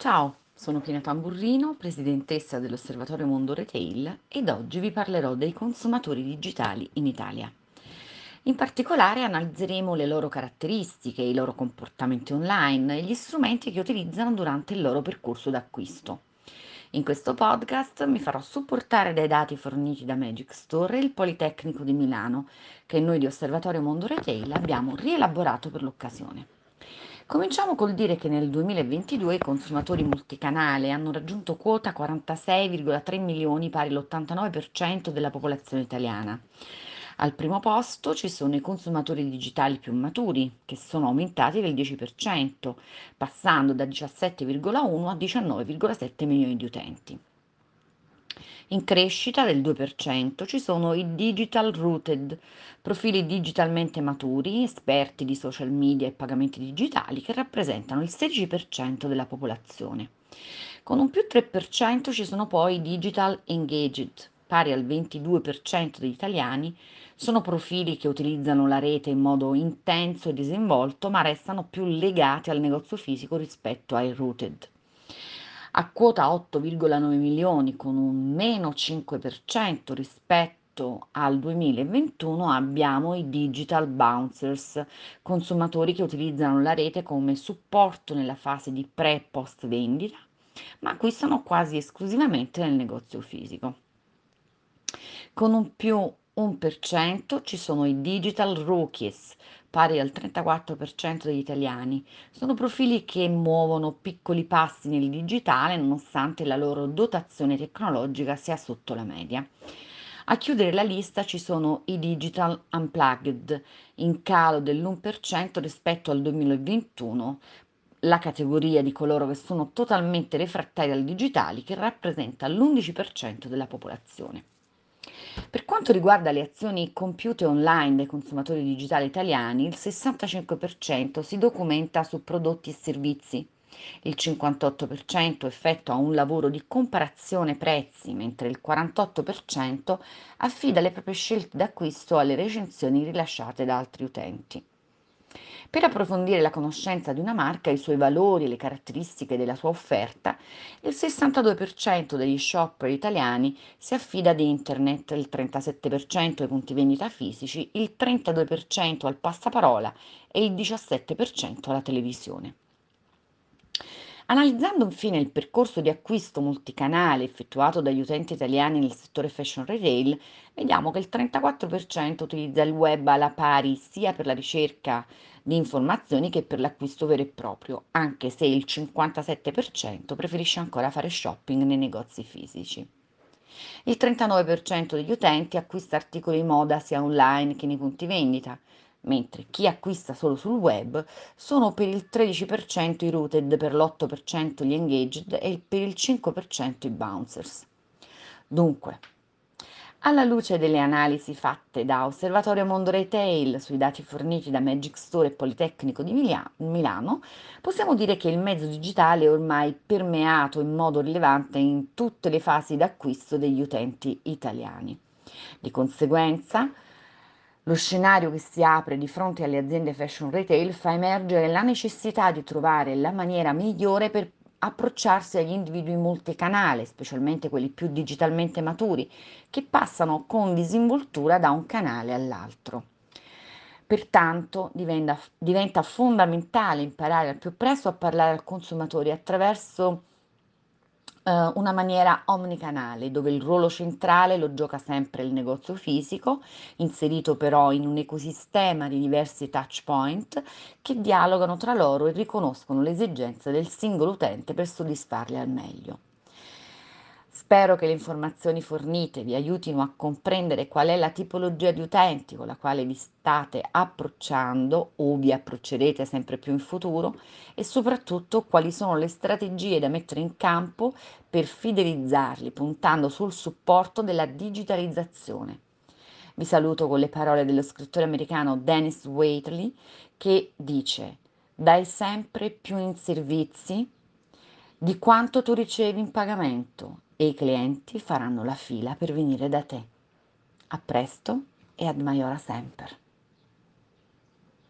Ciao, sono Pina Tamburrino, presidentessa dell'Osservatorio Mondo Retail ed oggi vi parlerò dei consumatori digitali in Italia. In particolare analizzeremo le loro caratteristiche, i loro comportamenti online e gli strumenti che utilizzano durante il loro percorso d'acquisto. In questo podcast mi farò supportare dai dati forniti da Magic Store e il Politecnico di Milano, che noi di Osservatorio Mondo Retail abbiamo rielaborato per l'occasione. Cominciamo col dire che nel 2022 i consumatori multicanale hanno raggiunto quota 46,3 milioni, pari all'89% della popolazione italiana. Al primo posto ci sono i consumatori digitali più maturi, che sono aumentati del 10%, passando da 17,1 a 19,7 milioni di utenti. In crescita del 2% ci sono i digital rooted, profili digitalmente maturi, esperti di social media e pagamenti digitali che rappresentano il 16% della popolazione. Con un più 3% ci sono poi i digital engaged, pari al 22% degli italiani, sono profili che utilizzano la rete in modo intenso e disinvolto, ma restano più legati al negozio fisico rispetto ai rooted a quota 8,9 milioni con un meno 5% rispetto al 2021 abbiamo i digital bouncers, consumatori che utilizzano la rete come supporto nella fase di pre e post vendita, ma acquistano quasi esclusivamente nel negozio fisico. Con un più 1% ci sono i digital rookies, pari al 34% degli italiani. Sono profili che muovono piccoli passi nel digitale nonostante la loro dotazione tecnologica sia sotto la media. A chiudere la lista ci sono i digital unplugged, in calo dell'1% rispetto al 2021, la categoria di coloro che sono totalmente refrattari al digitale che rappresenta l'11% della popolazione. Per quanto riguarda le azioni compiute online dai consumatori digitali italiani, il 65% si documenta su prodotti e servizi, il 58% effettua un lavoro di comparazione prezzi, mentre il 48% affida le proprie scelte d'acquisto alle recensioni rilasciate da altri utenti. Per approfondire la conoscenza di una marca, i suoi valori e le caratteristiche della sua offerta, il 62% degli shopper italiani si affida ad internet, il 37% ai punti vendita fisici, il 32% al passaparola e il 17% alla televisione. Analizzando infine il percorso di acquisto multicanale effettuato dagli utenti italiani nel settore fashion retail, vediamo che il 34% utilizza il web alla pari sia per la ricerca di informazioni che per l'acquisto vero e proprio, anche se il 57% preferisce ancora fare shopping nei negozi fisici. Il 39% degli utenti acquista articoli moda sia online che nei punti vendita, mentre chi acquista solo sul web sono per il 13% i rooted, per l'8% gli engaged e per il 5% i bouncers. Dunque, alla luce delle analisi fatte da Osservatorio Mondo Retail sui dati forniti da Magic Store e Politecnico di Milano, possiamo dire che il mezzo digitale è ormai permeato in modo rilevante in tutte le fasi d'acquisto degli utenti italiani. Di conseguenza, lo scenario che si apre di fronte alle aziende fashion retail fa emergere la necessità di trovare la maniera migliore per approcciarsi agli individui multicanale, specialmente quelli più digitalmente maturi, che passano con disinvoltura da un canale all'altro. Pertanto diventa, diventa fondamentale imparare al più presto a parlare al consumatore attraverso eh, una maniera omnicanale, dove il ruolo centrale lo gioca sempre il negozio fisico, inserito però in un ecosistema di diversi touch point che dialogano tra loro e riconoscono le esigenze del singolo utente per soddisfarle al meglio. Spero che le informazioni fornite vi aiutino a comprendere qual è la tipologia di utenti con la quale vi state approcciando o vi approccerete sempre più in futuro e soprattutto quali sono le strategie da mettere in campo per fidelizzarli puntando sul supporto della digitalizzazione. Vi saluto con le parole dello scrittore americano Dennis Waitley che dice dai sempre più in servizi di quanto tu ricevi in pagamento e i clienti faranno la fila per venire da te. A presto e ad Maiora Semper.